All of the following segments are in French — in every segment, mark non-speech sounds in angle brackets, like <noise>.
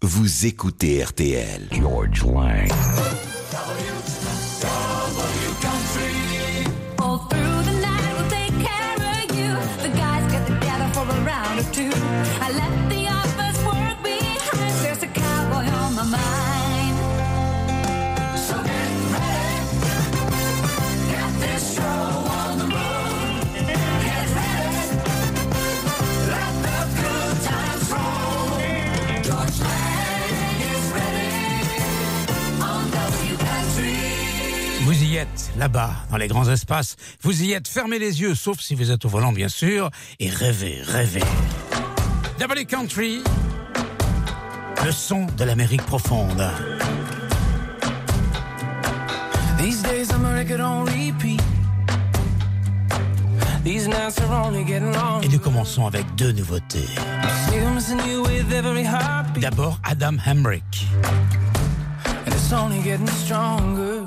Vous écoutez RTL. George Lang. All through êtes, là-bas, dans les grands espaces. Vous y êtes, fermez les yeux, sauf si vous êtes au volant, bien sûr, et rêvez, rêvez. W Country, le son de l'Amérique profonde. These days I'm a record on repeat. These nights are only getting. Et nous commençons avec deux nouveautés. D'abord, Adam Hamrick. And it's only getting stronger.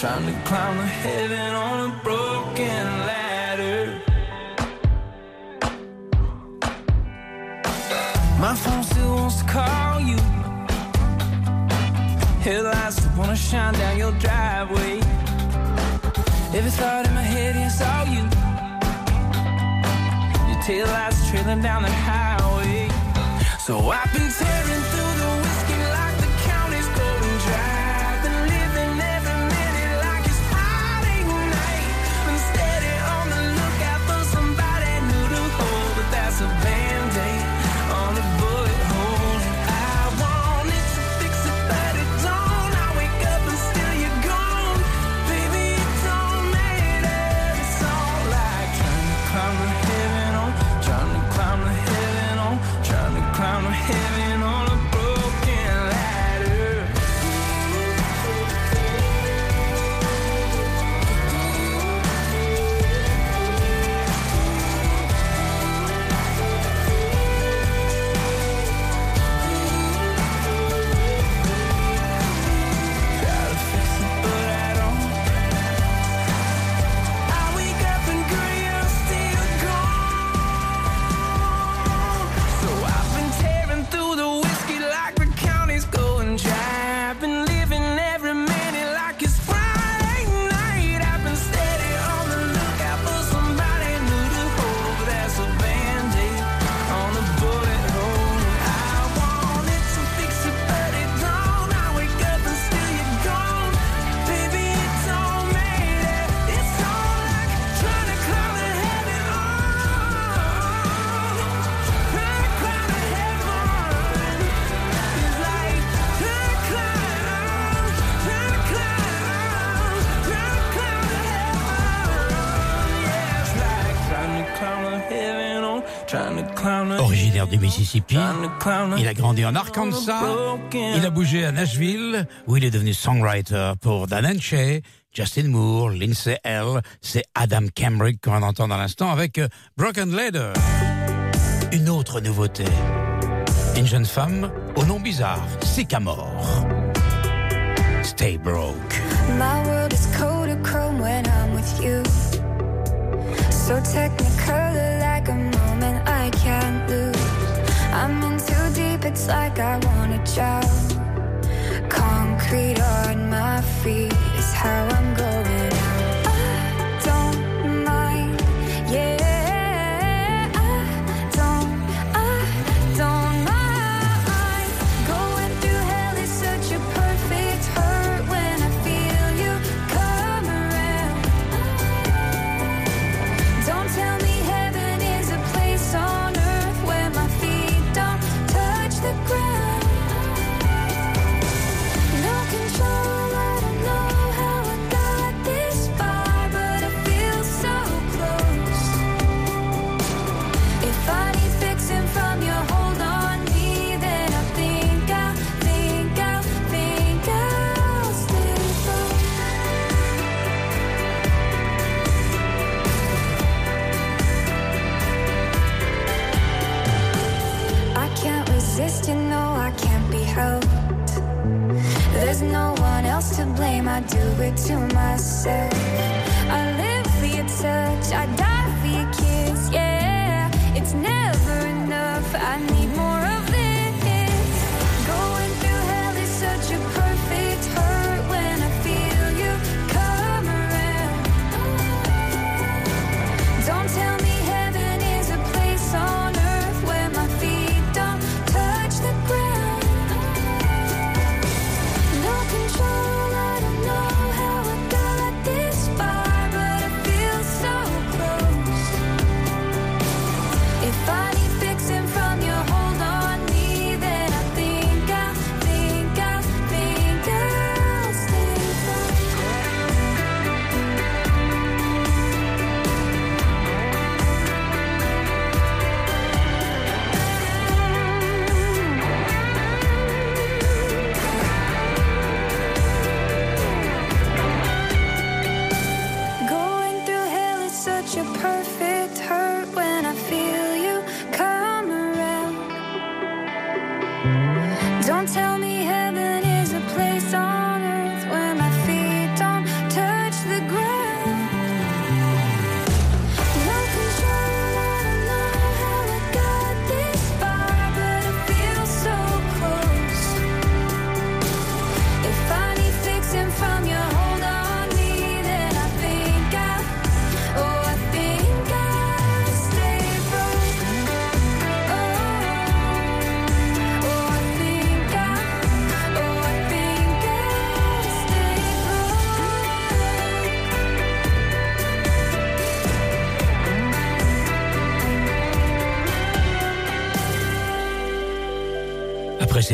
trying to climb the heaven on a broken ladder. My phone still wants to call you. Headlights that wanna shine down your driveway. Every thought in my head is all you. Your taillights trailing down the highway. So I've been tearing Originaire du Mississippi, il a grandi en Arkansas. Il a bougé à Nashville, où il est devenu songwriter pour Dan Henche, Justin Moore, Lindsay L. C'est Adam Camrick qu'on entend dans l'instant avec euh, Broken Ladder. Une autre nouveauté. Une jeune femme au nom bizarre, Sycamore. Stay broke. My world is Kodachrome when I'm with you. So technicolor, it's like I wanna drown. Concrete on my feet is how I'm going to blame? I do it to myself. I live for your touch, I die for your kiss. Yeah, it's never enough. I need more of this. Going through hell is such a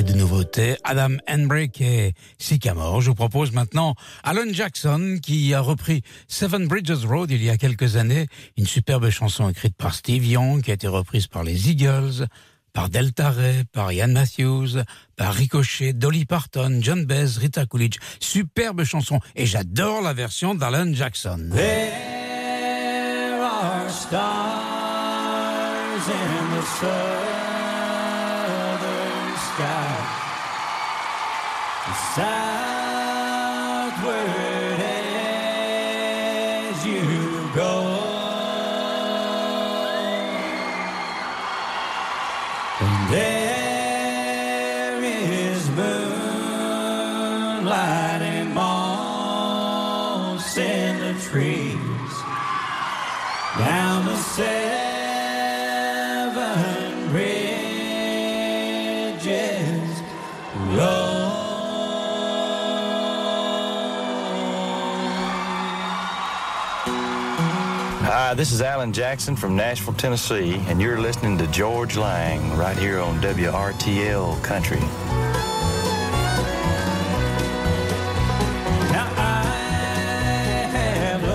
Deux nouveautés, Adam Enbrick et Sycamore, je vous propose maintenant Alan Jackson qui a repris Seven Bridges Road il y a quelques années, une superbe chanson écrite par Steve Young qui a été reprise par les Eagles, par Delta Ray, par Ian Matthews, par Ricochet, Dolly Parton, John Baez, Rita Coolidge. Superbe chanson et j'adore la version d'Alan Jackson. There are stars in the southern sky. Southward this is Alan Jackson from Nashville, Tennessee, and you're listening to George Lang right here on WRTL Country. Now I have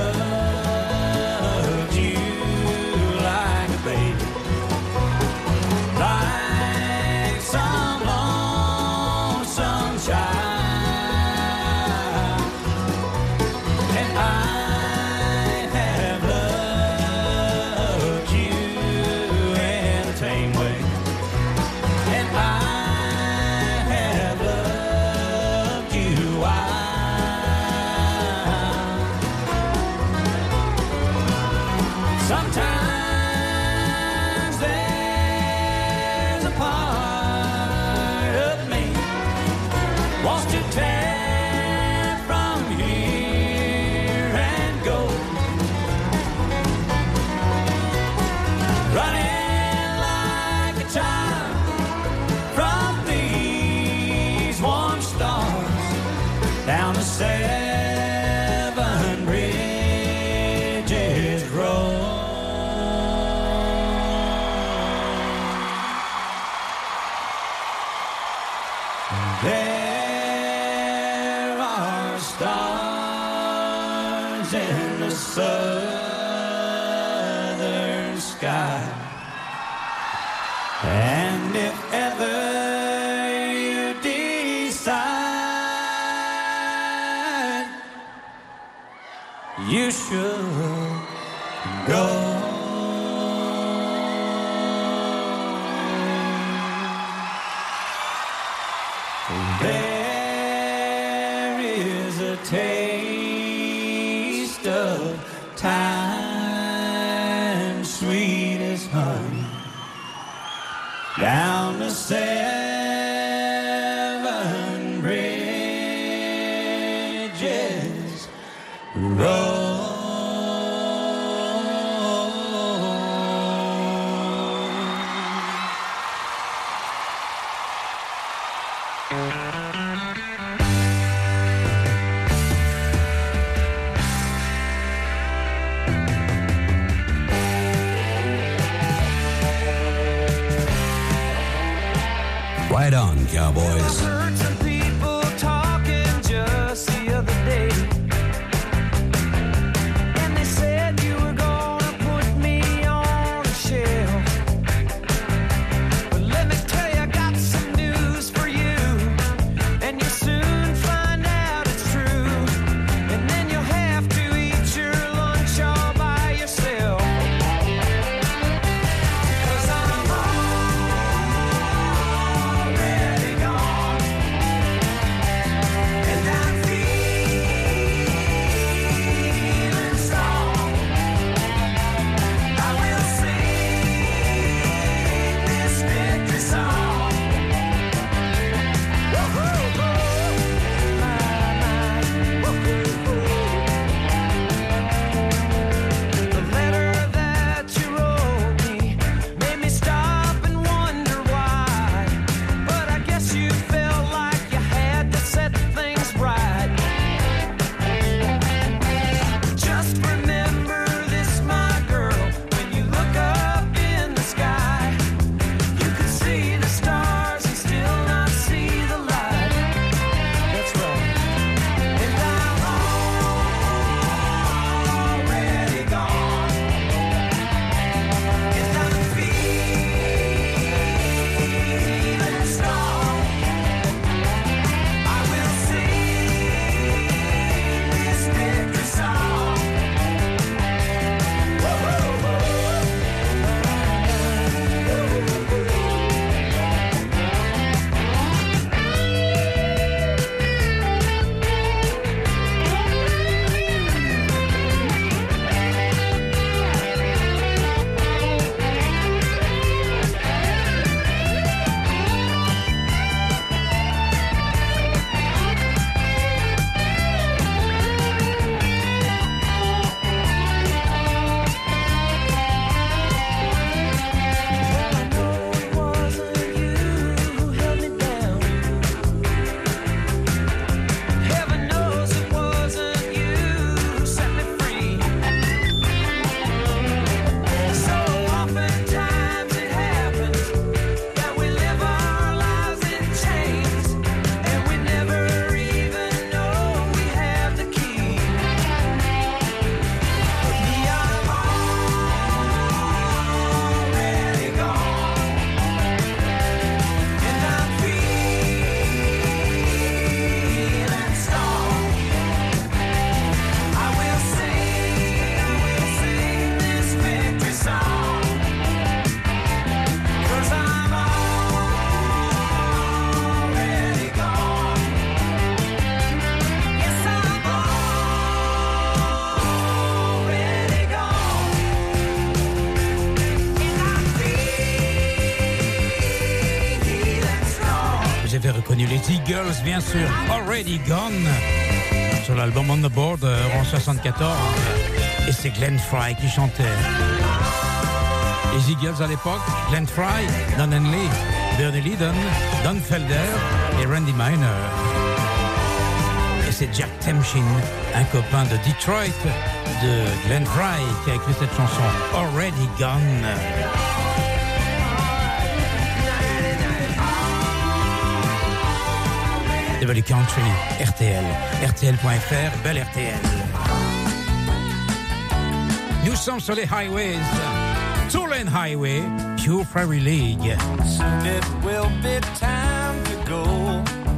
Right on, Cowboys. les Eagles, bien sûr, Already Gone, sur l'album On the Board euh, en 74. Et c'est Glenn Fry qui chantait. Les Eagles à l'époque, Glenn Fry, Don Henley, Bernie Lydon, Don Felder et Randy Miner. Et c'est Jack Temchin, un copain de Detroit, de Glenn Fry, qui a écrit cette chanson, Already Gone. Valley Country, RTL, RTL.fr, belle RTL. Nous sommes sur les highways. Tulane Highway, Pure Prairie League.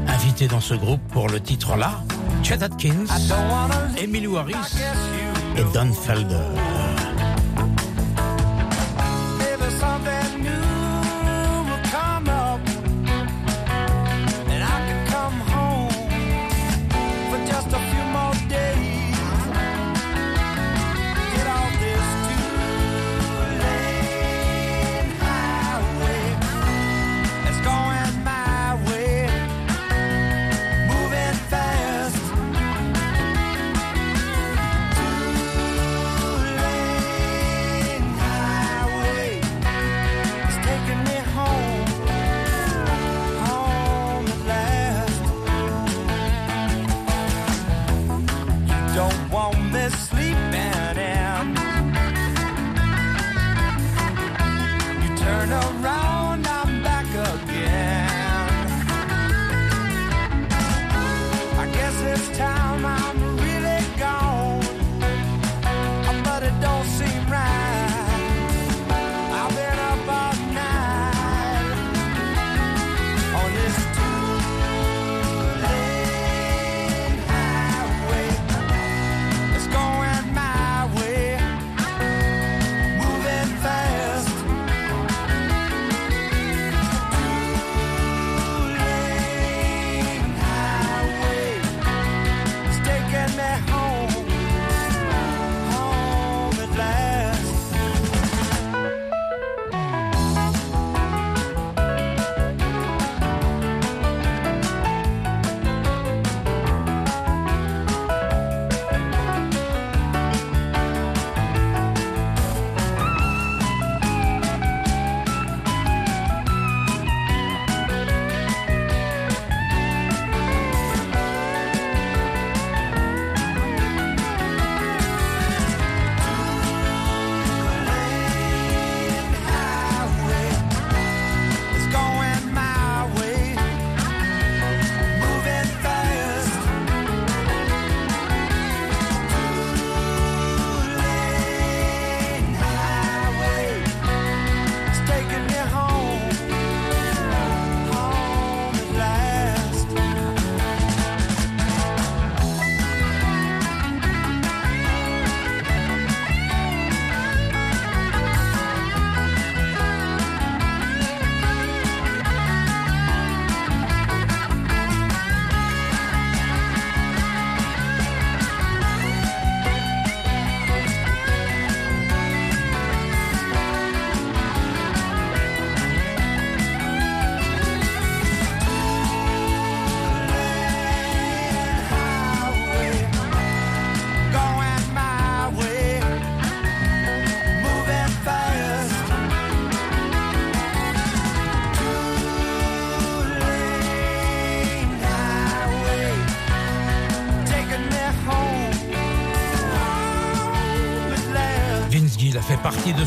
Invité dans ce groupe pour le titre là, Chet Atkins, Emilio Harris et Don Felder. around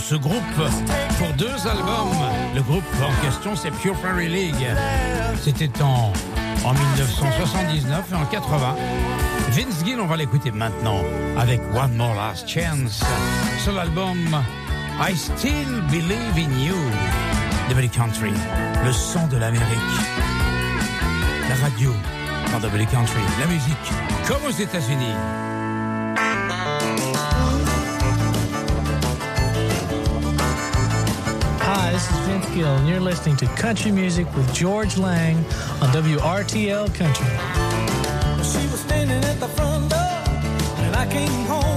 ce groupe pour deux albums. Le groupe en question, c'est Pure Prairie League. C'était en, en 1979 et en 80. Vince Gill, on va l'écouter maintenant avec One More Last Chance sur l'album I Still Believe in You. W Country, le son de l'Amérique. La radio dans Country, la musique comme aux États-Unis. This is Vince Gill, and you're listening to Country Music with George Lang on WRTL Country. She was standing at the front door, and I came home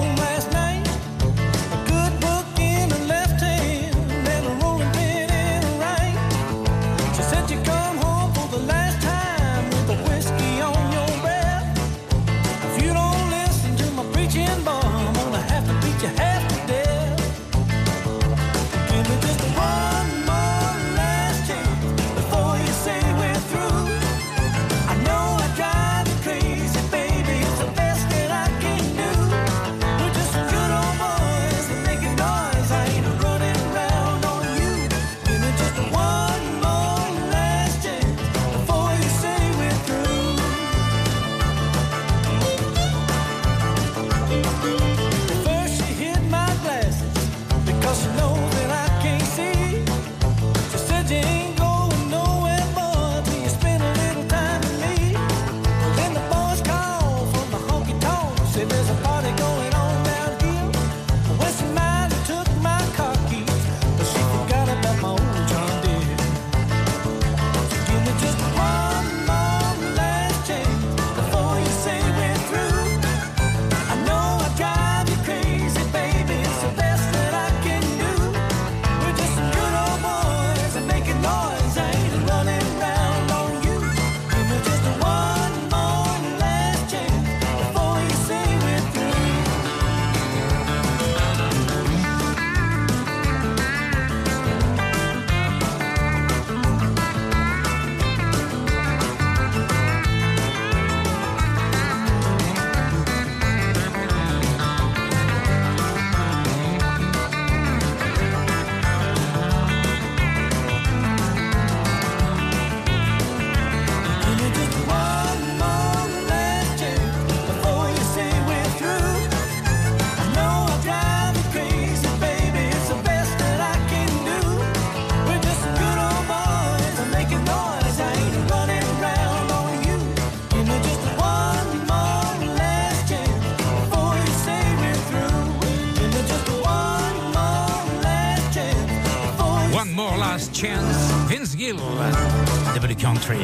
Country.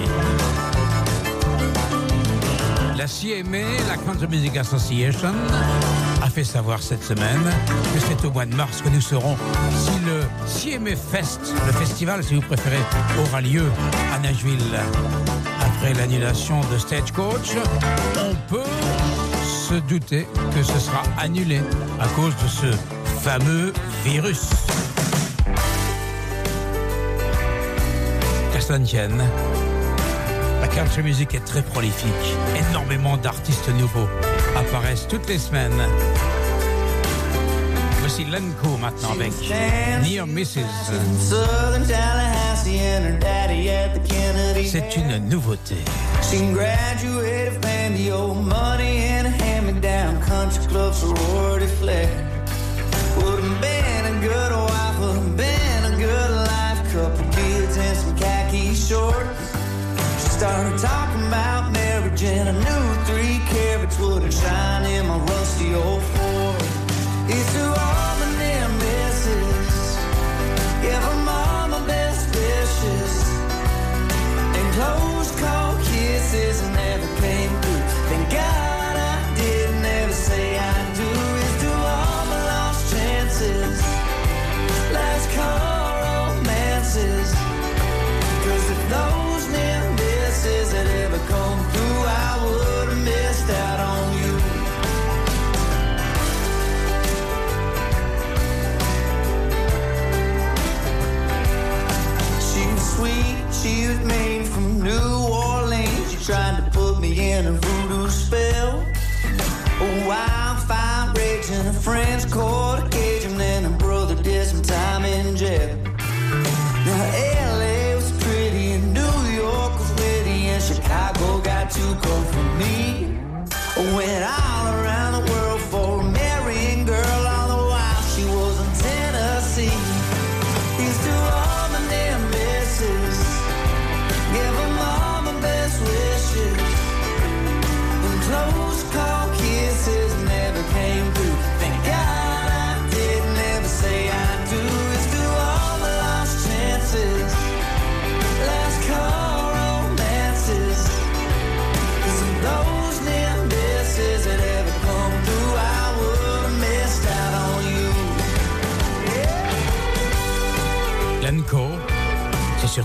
La CMA, la Country Music Association, a fait savoir cette semaine que c'est au mois de mars que nous serons, si le CMA Fest, le festival si vous préférez, aura lieu à Nashville. Après l'annulation de Stagecoach, on peut se douter que ce sera annulé à cause de ce fameux virus. La country music est très prolifique. Énormément d'artistes nouveaux apparaissent toutes les semaines. Voici Lenko maintenant avec Near Mrs. C'est une nouveauté. She graduated from the old money and a hand-me-down country club sorority flair. Would have been a good wife, would have been a good life. Couple kids and shorts. She started talking about marriage and I knew three carats wouldn't shine in my rusty old Ford. It's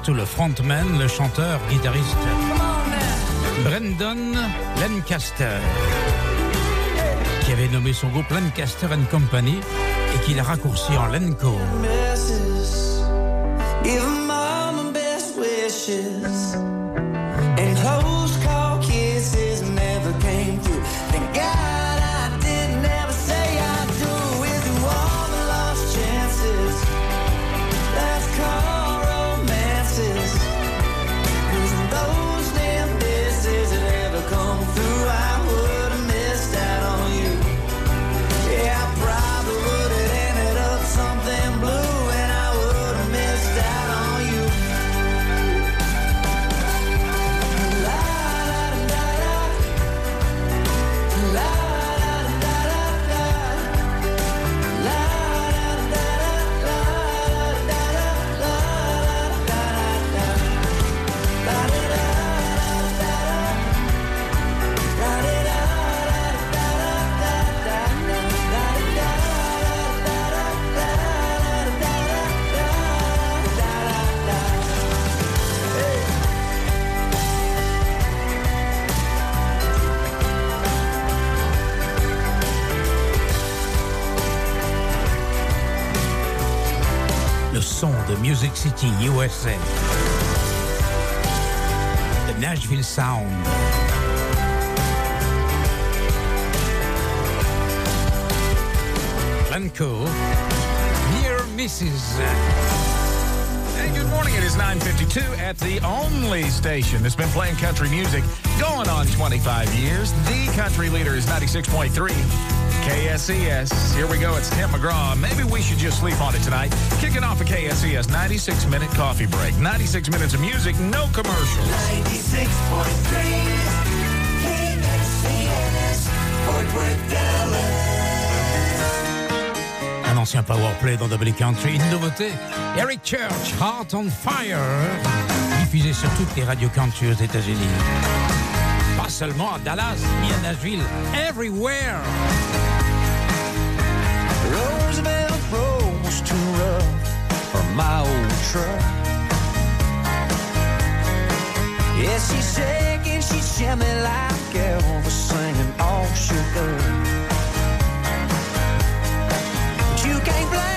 surtout le frontman, le chanteur, guitariste Brendan Lancaster, qui avait nommé son groupe Lancaster Company et qu'il a raccourci en Lenco. City, USA. The Nashville Sound. Lenco. Near Mrs. Hey, good morning. It is 9:52 at the only station that's been playing country music going on 25 years. The country leader is 96.3 KSES. Here we go. It's Tim McGraw. Maybe we should just sleep on it tonight. Kicking off a KSES 96 minute coffee break. 96 minutes of music, no commercials. 96.3 KXCS Fort Worth, Dallas. Un ancien powerplay dans W Country. Une nouveauté. Eric Church, Heart on Fire. Diffusé sur toutes les radios country aux États-Unis. Pas seulement à Dallas, ni à Nashville. Everywhere. Too rough for my old truck. Yeah, she's shaking, she's shimmy like Elvis singing all up. But you can't blame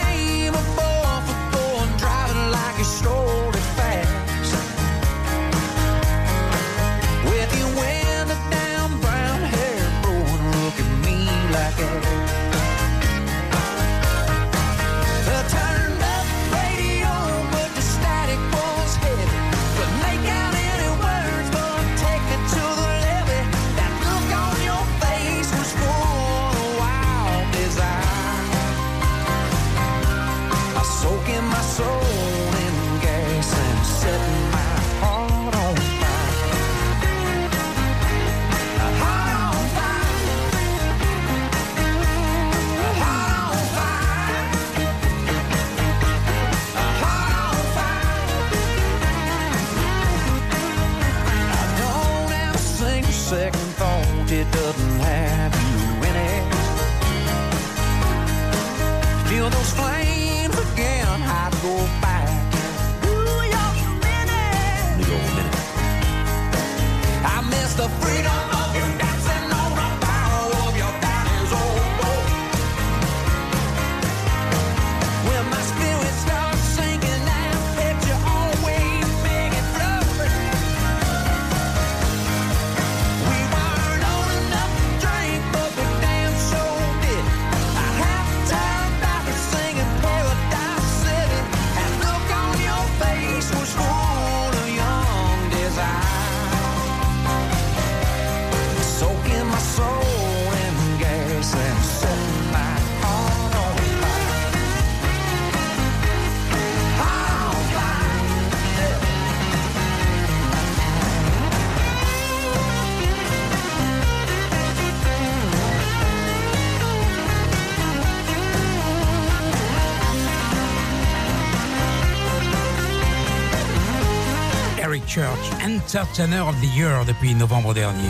Entertainer of the Year depuis novembre dernier.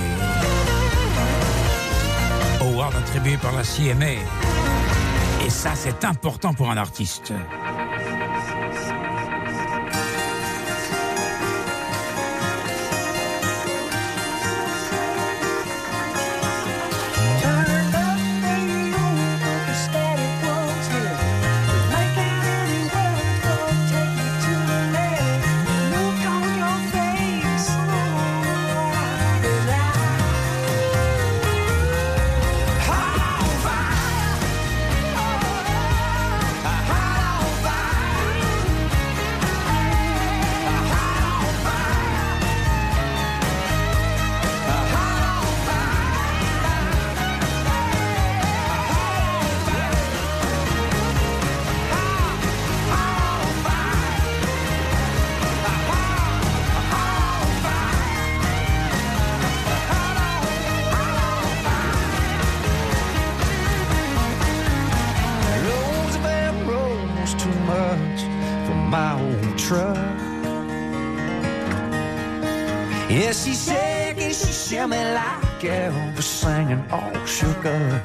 Award attribué par la CMA. Et ça, c'est important pour un artiste.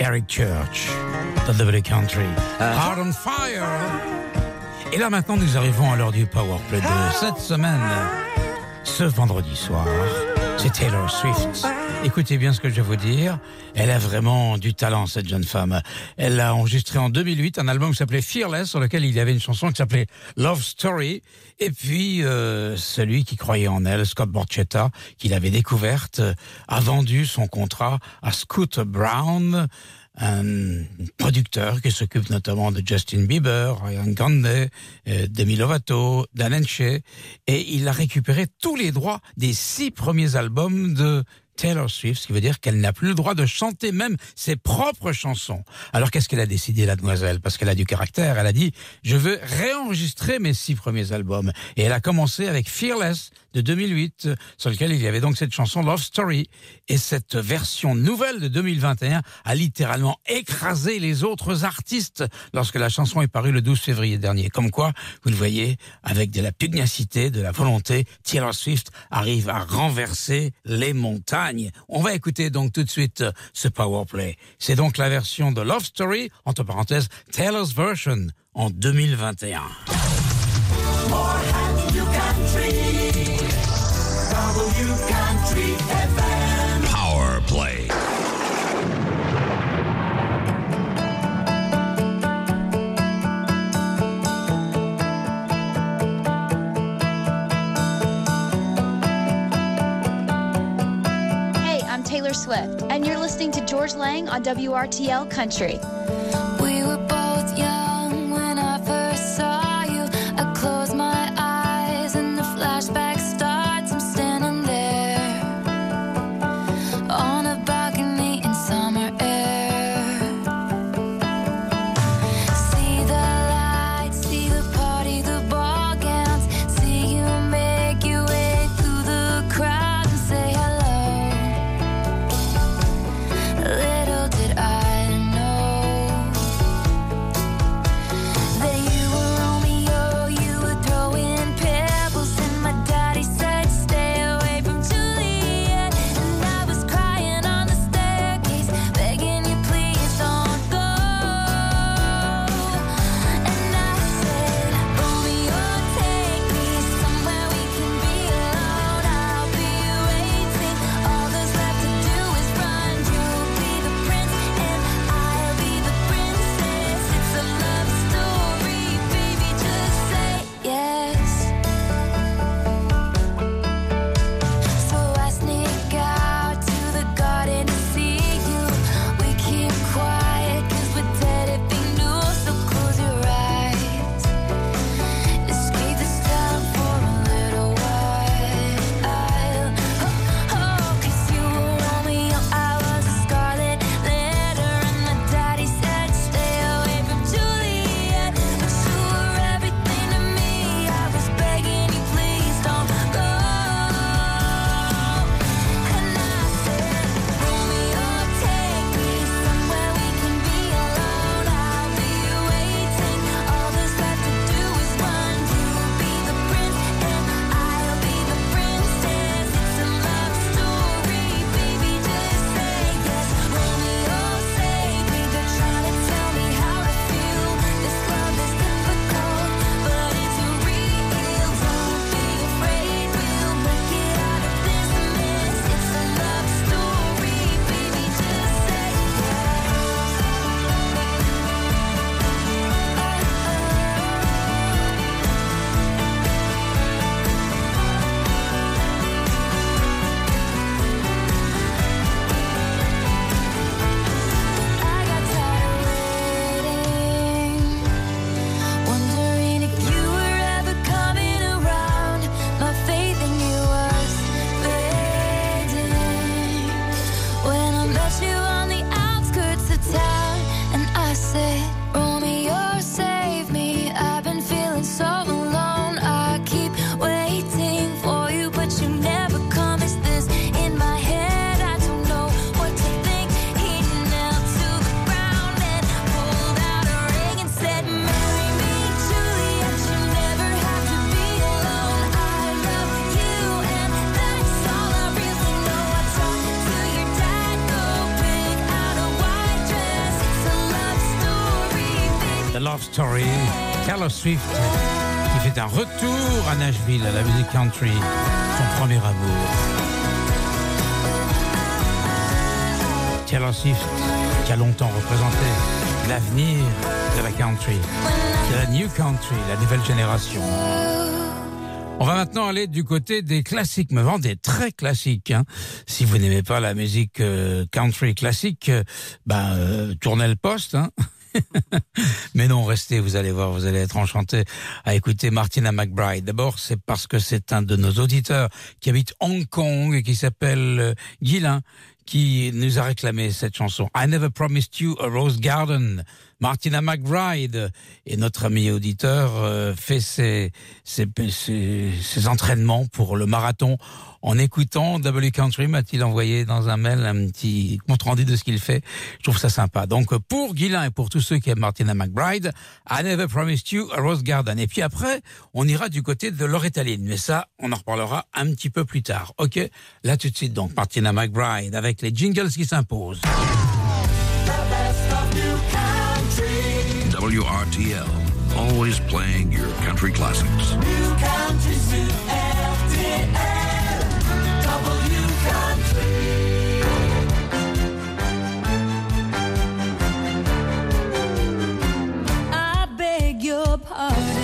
Eric Church, The Double Country, Heart on Fire. Et là maintenant, nous arrivons à l'heure du Powerplay de cette semaine. Ce vendredi soir, c'est Taylor Swift. Écoutez bien ce que je vais vous dire. Elle a vraiment du talent, cette jeune femme. Elle a enregistré en 2008 un album qui s'appelait Fearless, sur lequel il y avait une chanson qui s'appelait Love Story. Et puis, euh, celui qui croyait en elle, Scott Borchetta, qui l'avait découverte, euh, a vendu son contrat à Scooter Brown, un producteur qui s'occupe notamment de Justin Bieber, Ryan Grande, euh, Demi Lovato, Dan Henche, et il a récupéré tous les droits des six premiers albums de Taylor Swift, ce qui veut dire qu'elle n'a plus le droit de chanter même ses propres chansons. Alors qu'est-ce qu'elle a décidé, la demoiselle? Parce qu'elle a du caractère, elle a dit « Je veux réenregistrer mes six premiers albums ». Et elle a commencé avec Fearless de 2008, sur lequel il y avait donc cette chanson Love Story. Et cette version nouvelle de 2021 a littéralement écrasé les autres artistes lorsque la chanson est parue le 12 février dernier. Comme quoi, vous le voyez, avec de la pugnacité, de la volonté, Taylor Swift arrive à renverser les montagnes. On va écouter donc tout de suite euh, ce power play. C'est donc la version de Love Story, entre parenthèses, Taylor's version en 2021. Listening to George Lang on WRTL Country. The Love Story, Taylor Swift, qui fait un retour à Nashville, à la musique country, son premier amour. Taylor Swift, qui a longtemps représenté l'avenir de la country, de la new country, la nouvelle génération. On va maintenant aller du côté des classiques, mais vraiment des très classiques. hein. Si vous n'aimez pas la musique euh, country classique, ben tournez le poste. Hein. <laughs> <laughs> mais non, restez, vous allez voir, vous allez être enchanté à écouter Martina McBride. D'abord, c'est parce que c'est un de nos auditeurs qui habite Hong Kong et qui s'appelle euh, Guylain qui nous a réclamé cette chanson. I never promised you a rose garden. Martina McBride et notre ami auditeur euh, fait ses, ses, ses- ses entraînements pour le marathon en écoutant W Country. M'a-t-il envoyé dans un mail un petit compte rendu de ce qu'il fait. Je trouve ça sympa. Donc pour Guylain et pour tous ceux qui aiment Martina McBride, I never promised you a rose garden. Et puis après, on ira du côté de Loretta Lynn. Mais ça, on en reparlera un petit peu plus tard. Ok? Là tout de suite donc Martina McBride avec les jingles qui s'imposent. WRTL, always playing your country classics. Urtl W Country I beg your pardon.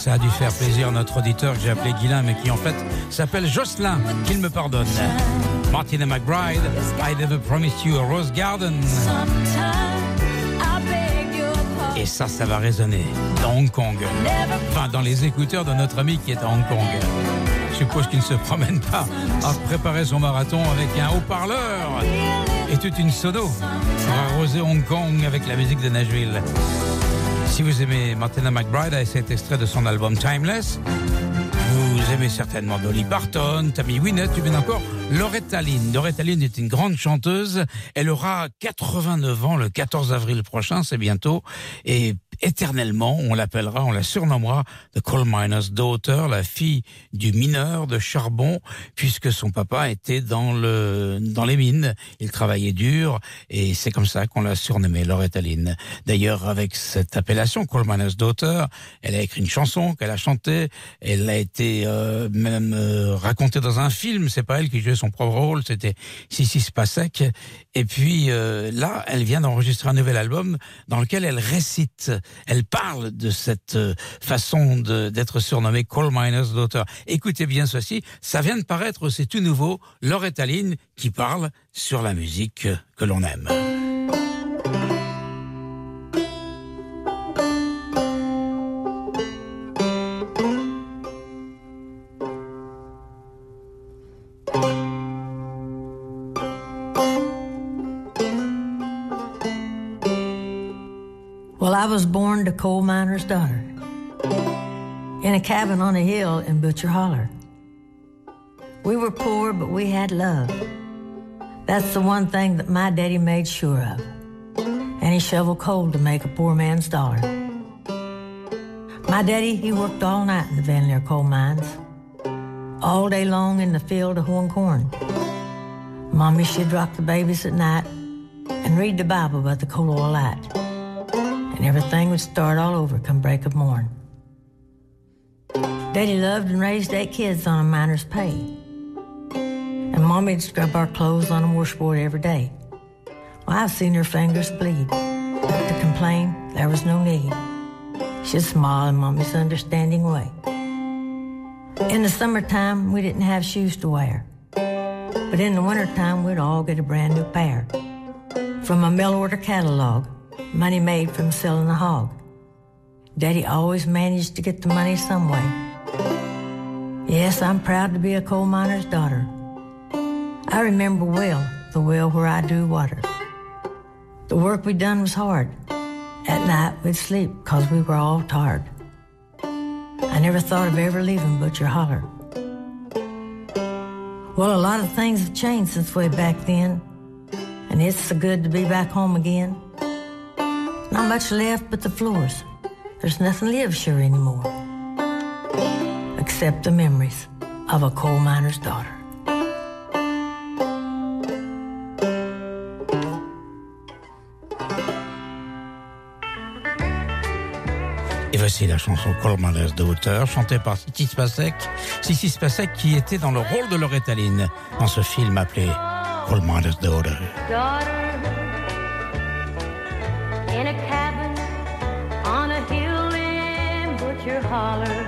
Ça a dû faire plaisir à notre auditeur que j'ai appelé Guilain, mais qui en fait s'appelle Jocelyn, qu'il me pardonne. Martina McBride, I never promised you a rose garden. Et ça, ça va résonner dans Hong Kong. Enfin, dans les écouteurs de notre ami qui est à Hong Kong. Je suppose qu'il ne se promène pas à préparer son marathon avec un haut-parleur et toute une sono pour arroser Hong Kong avec la musique de Nashville. Si vous aimez Martina McBride avec cet extrait de son album Timeless, vous aimez certainement Dolly Parton, Tammy Wynette, tu viens encore Loretta Lynn. Loretta Lynn est une grande chanteuse. Elle aura 89 ans le 14 avril prochain, c'est bientôt. Et éternellement. On l'appellera, on la surnommera The Coal Miner's Daughter, la fille du mineur de charbon, puisque son papa était dans le dans les mines. Il travaillait dur et c'est comme ça qu'on l'a surnommée Loretta Lynn. D'ailleurs, avec cette appellation Coal Miner's Daughter, elle a écrit une chanson qu'elle a chantée. Elle a été euh, même euh, racontée dans un film. C'est pas elle qui jouait son propre rôle, c'était Sissi Spacek. Et puis euh, là, elle vient d'enregistrer un nouvel album dans lequel elle récite, elle parle de cette euh, façon d'être surnommée Coal Miner's Daughter. Écoutez bien ceci, ça vient de paraître, c'est tout nouveau, Loretta Lynn qui parle sur la musique que l'on aime. Miner's daughter in a cabin on a hill in Butcher Holler. We were poor, but we had love. That's the one thing that my daddy made sure of. And he shoveled coal to make a poor man's dollar. My daddy, he worked all night in the Van Leer coal mines, all day long in the field of hoeing corn. Mommy, she'd rock the babies at night and read the Bible by the coal oil light and everything would start all over come break of morn. Daddy loved and raised eight kids on a miner's pay. And Mommy'd scrub our clothes on a washboard every day. Well, I've seen her fingers bleed. But to complain, there was no need. She'd smile in Mommy's understanding way. In the summertime, we didn't have shoes to wear. But in the wintertime, we'd all get a brand new pair. From a mail order catalog, money made from selling the hog. Daddy always managed to get the money some way. Yes, I'm proud to be a coal miner's daughter. I remember well the well where I drew water. The work we done was hard. At night we'd sleep 'cause we were all tired. I never thought of ever leaving Butcher Holler. Well, a lot of things have changed since way back then, and it's so good to be back home again. Not much left but the floors. There's nothing lives here anymore. Except the memories of a coal miner's daughter. Et voici la chanson Coal Miner's Daughter, chantée par Sissi Spacek. Sissi Spacek qui était dans le rôle de Loretta Lynn dans ce film appelé Coal Miner's Daughter. In a cabin on a hill in Butcher Holler.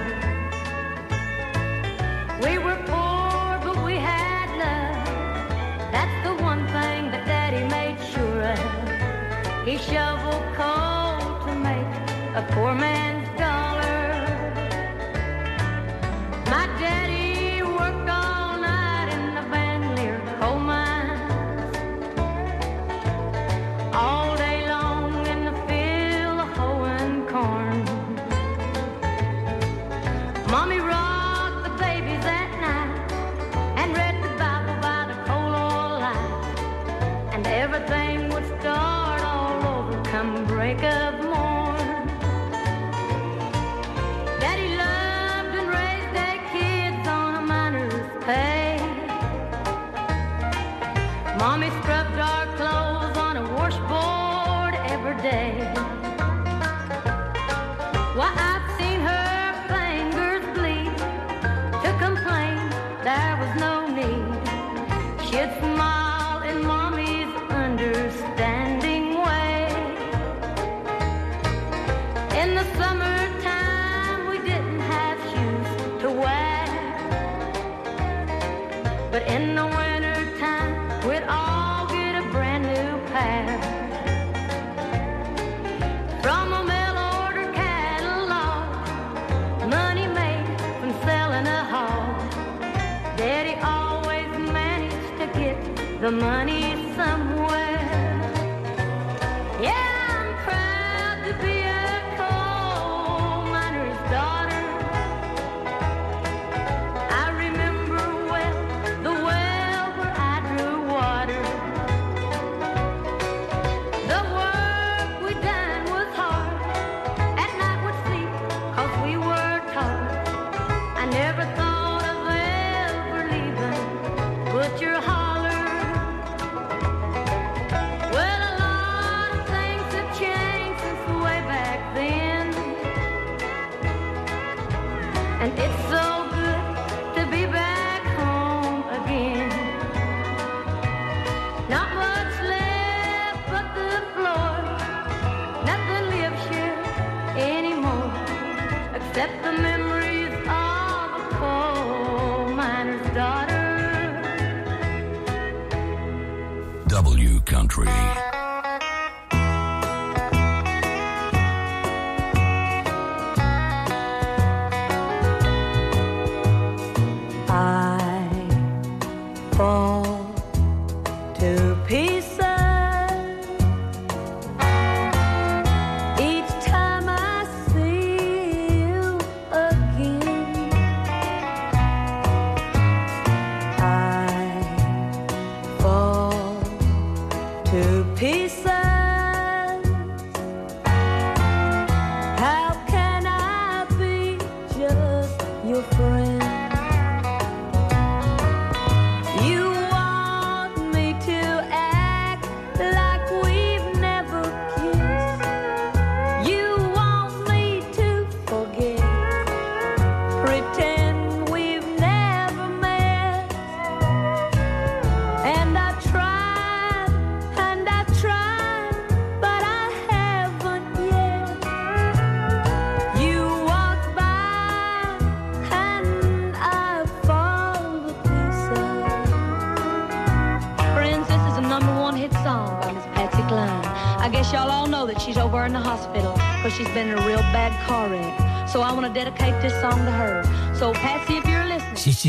We were poor, but we had love. That's the one thing that Daddy made sure of. He shoveled coal to make a poor man's there was no need. The money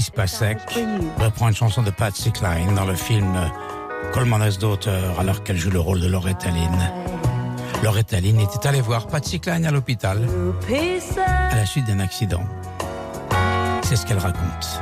Spacek reprend une chanson de Patsy Cline dans le film Colmanes d'auteur alors qu'elle joue le rôle de Loretta Lynn. Loretta Lynn était allée voir Patsy Cline à l'hôpital à la suite d'un accident. C'est ce qu'elle raconte.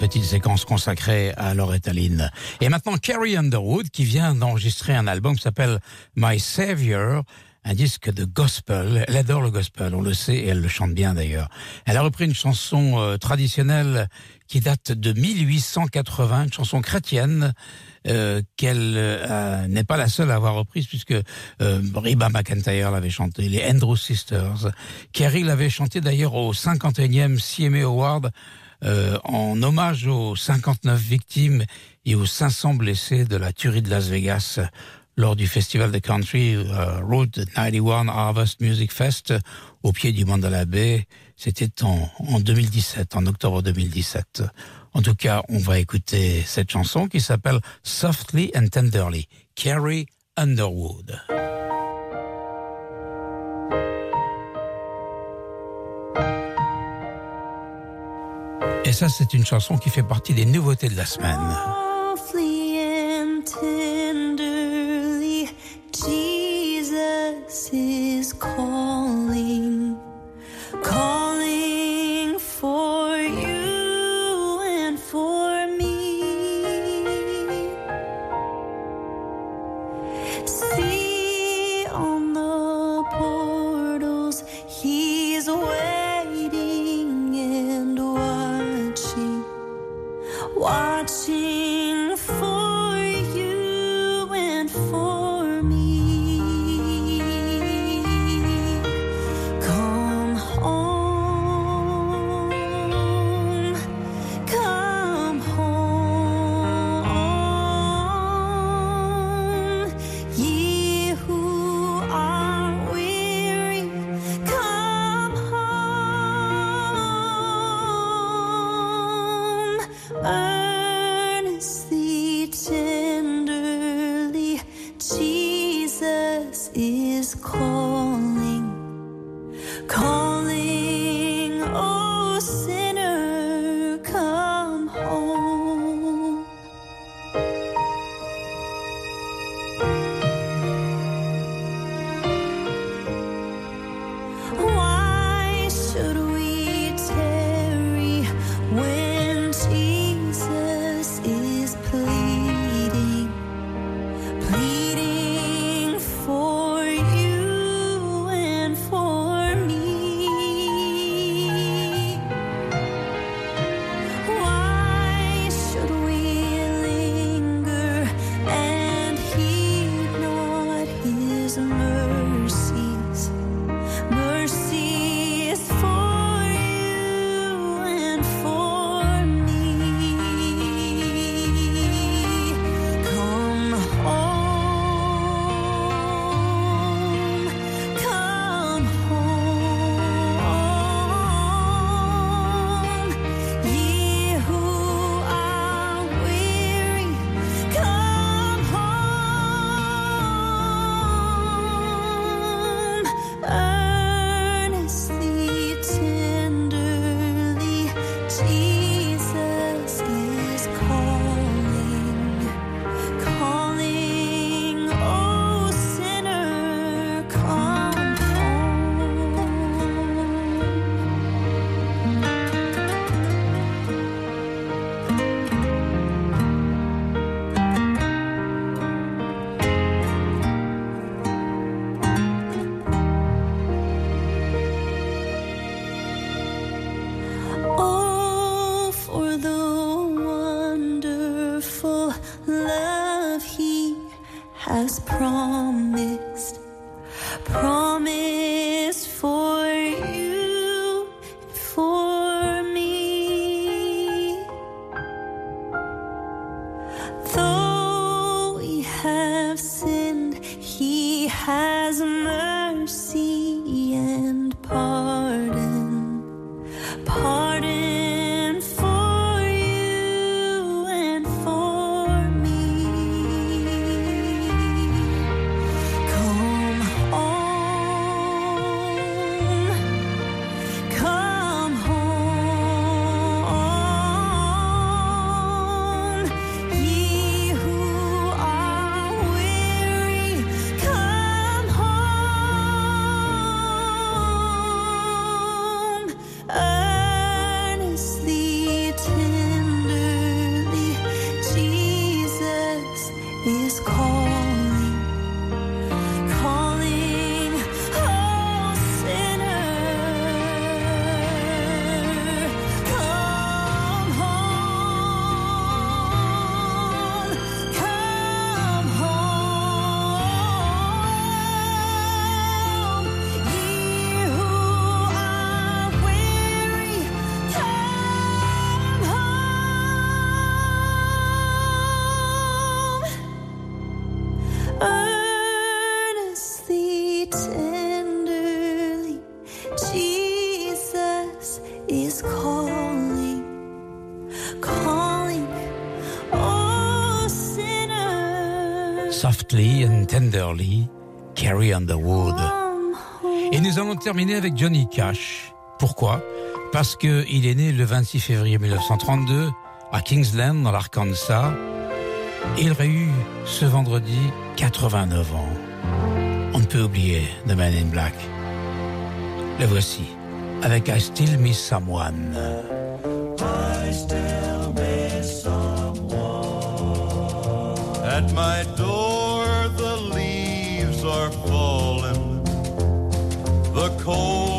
Petite séquence consacrée à Loretta Lynn. Et maintenant Carrie Underwood qui vient d'enregistrer un album qui s'appelle My Savior, un disque de gospel. Elle adore le gospel, on le sait, et elle le chante bien d'ailleurs. Elle a repris une chanson euh, traditionnelle qui date de 1880, une chanson chrétienne. euh, qu'elle euh, n'est pas la seule à avoir reprise puisque Reba McIntyre l'avait chanté, les Andrews Sisters. Carrie l'avait chanté d'ailleurs au 51e CMA Award euh, en hommage aux 59 victimes et aux 500 blessés de la tuerie de Las Vegas lors du festival de country euh, Route 91 Harvest Music Fest au pied du Mandala Bay. C'était en, en 2017, en octobre 2017. En tout cas, on va écouter cette chanson qui s'appelle Softly and Tenderly, Carrie Underwood. Et ça, c'est une chanson qui fait partie des nouveautés de la semaine. Tenderly, Carrie Underwood. Et nous allons terminer avec Johnny Cash. Pourquoi? Parce qu'il est né le 26 février 1932 à Kingsland, dans l'Arkansas. Il aurait eu ce vendredi 89 ans. On ne peut oublier The Man in Black. Le voici avec I Still Miss Someone. I still miss someone at my door. the cold.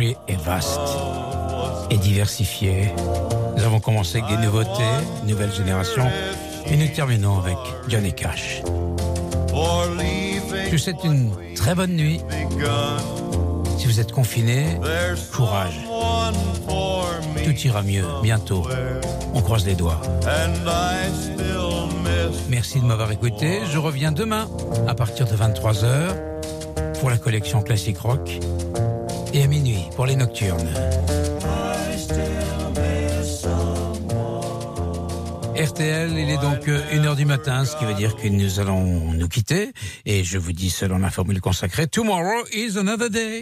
Est vaste et diversifiée. Nous avons commencé avec des nouveautés, nouvelle génération, et nous terminons avec Johnny Cash. Je vous souhaite une très bonne nuit. Si vous êtes confiné, courage. Tout ira mieux bientôt. On croise les doigts. Merci de m'avoir écouté. Je reviens demain à partir de 23h pour la collection classique rock et à minuit pour les nocturnes. RTL, il est donc 1h du matin, ce qui veut dire que nous allons nous quitter. Et je vous dis selon la formule consacrée, Tomorrow is another day.